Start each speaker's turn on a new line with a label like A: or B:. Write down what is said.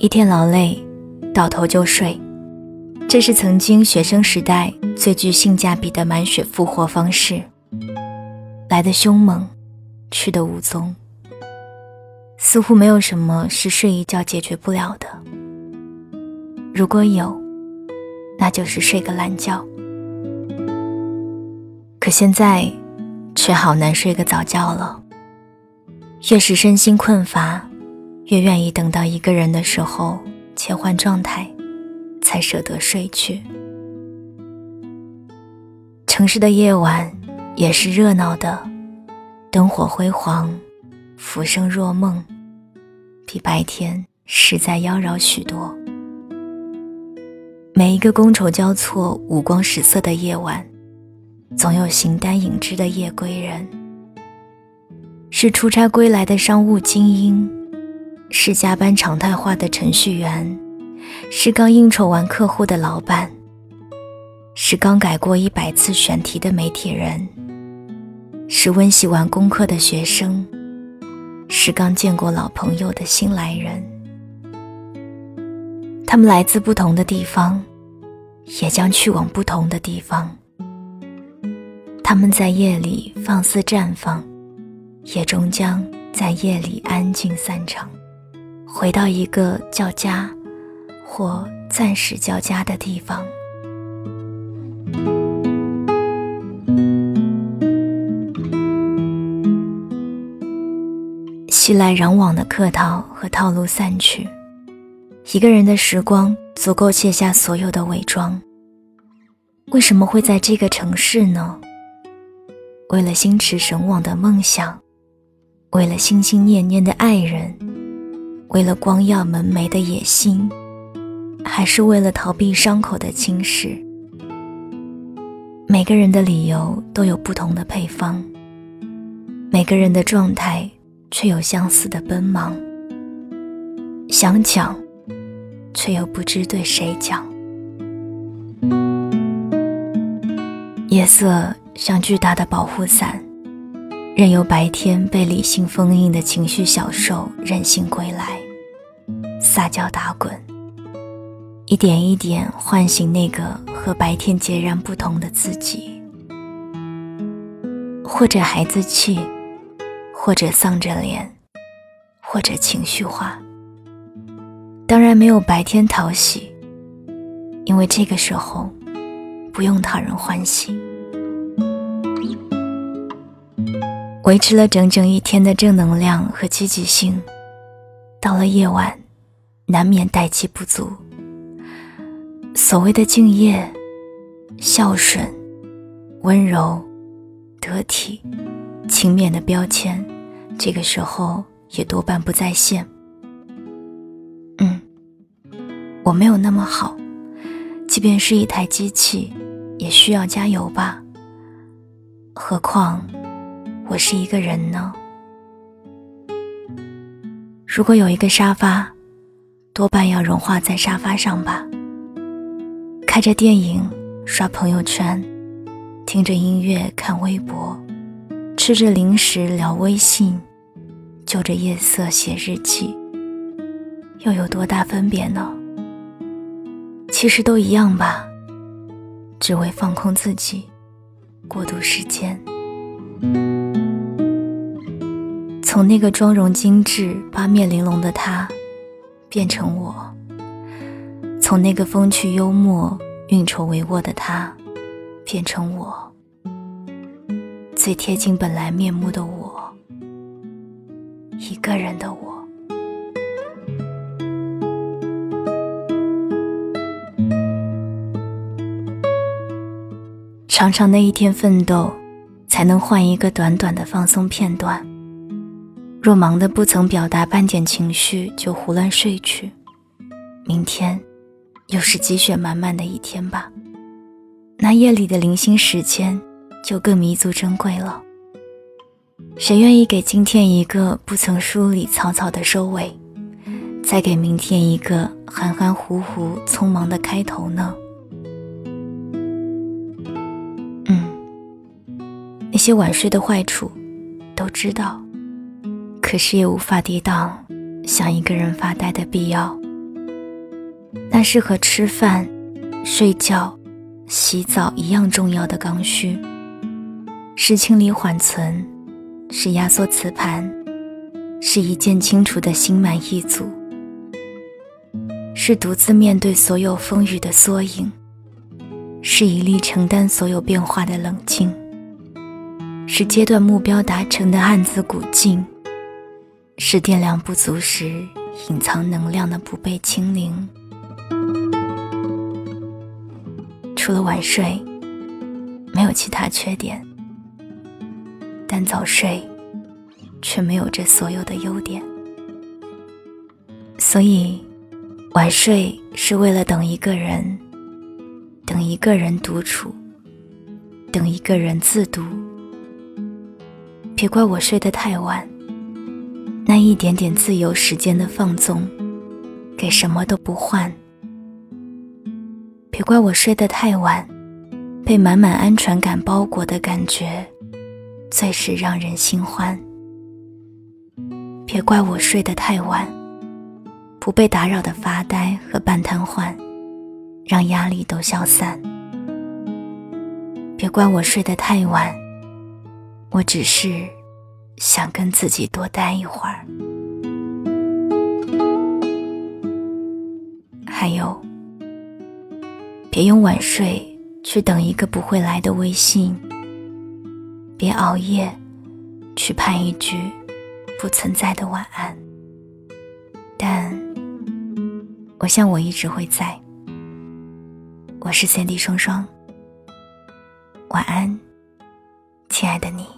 A: 一天劳累，倒头就睡，这是曾经学生时代最具性价比的满血复活方式。来的凶猛，去的无踪。似乎没有什么是睡一觉解决不了的。如果有，那就是睡个懒觉。可现在，却好难睡个早觉了。越是身心困乏，越愿意等到一个人的时候切换状态，才舍得睡去。城市的夜晚也是热闹的，灯火辉煌，浮生若梦，比白天实在妖娆许多。每一个觥筹交错、五光十色的夜晚，总有形单影只的夜归人。是出差归来的商务精英，是加班常态化的程序员，是刚应酬完客户的老板，是刚改过一百次选题的媒体人，是温习完功课的学生，是刚见过老朋友的新来人。他们来自不同的地方，也将去往不同的地方。他们在夜里放肆绽放。也终将在夜里安静散场，回到一个叫家，或暂时叫家的地方。熙来攘往的客套和套路散去，一个人的时光足够卸下所有的伪装。为什么会在这个城市呢？为了心驰神往的梦想。为了心心念念的爱人，为了光耀门楣的野心，还是为了逃避伤口的侵蚀？每个人的理由都有不同的配方，每个人的状态却有相似的奔忙。想讲，却又不知对谁讲。夜色像巨大的保护伞。任由白天被理性封印的情绪小兽任性归来，撒娇打滚，一点一点唤醒那个和白天截然不同的自己。或者孩子气，或者丧着脸，或者情绪化。当然没有白天讨喜，因为这个时候不用讨人欢喜。维持了整整一天的正能量和积极性，到了夜晚，难免代气不足。所谓的敬业、孝顺、温柔、得体、勤勉的标签，这个时候也多半不在线。嗯，我没有那么好，即便是一台机器，也需要加油吧。何况。我是一个人呢。如果有一个沙发，多半要融化在沙发上吧。开着电影，刷朋友圈，听着音乐，看微博，吃着零食，聊微信，就着夜色写日记，又有多大分别呢？其实都一样吧，只为放空自己，过渡时间。从那个妆容精致、八面玲珑的他，变成我；从那个风趣幽默、运筹帷幄的他，变成我。最贴近本来面目的我，一个人的我。长长的一天奋斗，才能换一个短短的放松片段。若忙得不曾表达半点情绪就胡乱睡去，明天又是积雪满满的一天吧。那夜里的零星时间就更弥足珍贵了。谁愿意给今天一个不曾梳理草草的收尾，再给明天一个含含糊糊匆忙的开头呢？嗯，那些晚睡的坏处都知道。可是也无法抵挡想一个人发呆的必要。那是和吃饭、睡觉、洗澡一样重要的刚需，是清理缓存，是压缩磁盘，是一键清除的心满意足，是独自面对所有风雨的缩影，是一力承担所有变化的冷静。是阶段目标达成的暗自鼓劲，是电量不足时隐藏能量的不被清零。除了晚睡，没有其他缺点，但早睡却没有这所有的优点。所以，晚睡是为了等一个人，等一个人独处，等一个人自读。别怪我睡得太晚，一点点自由时间的放纵，给什么都不换。别怪我睡得太晚，被满满安全感包裹的感觉，最是让人心欢。别怪我睡得太晚，不被打扰的发呆和半瘫痪，让压力都消散。别怪我睡得太晚。我只是想跟自己多待一会儿。还有，别用晚睡去等一个不会来的微信，别熬夜去盼一句不存在的晚安。但我想，我一直会在。我是三 D 双双，晚安，亲爱的你。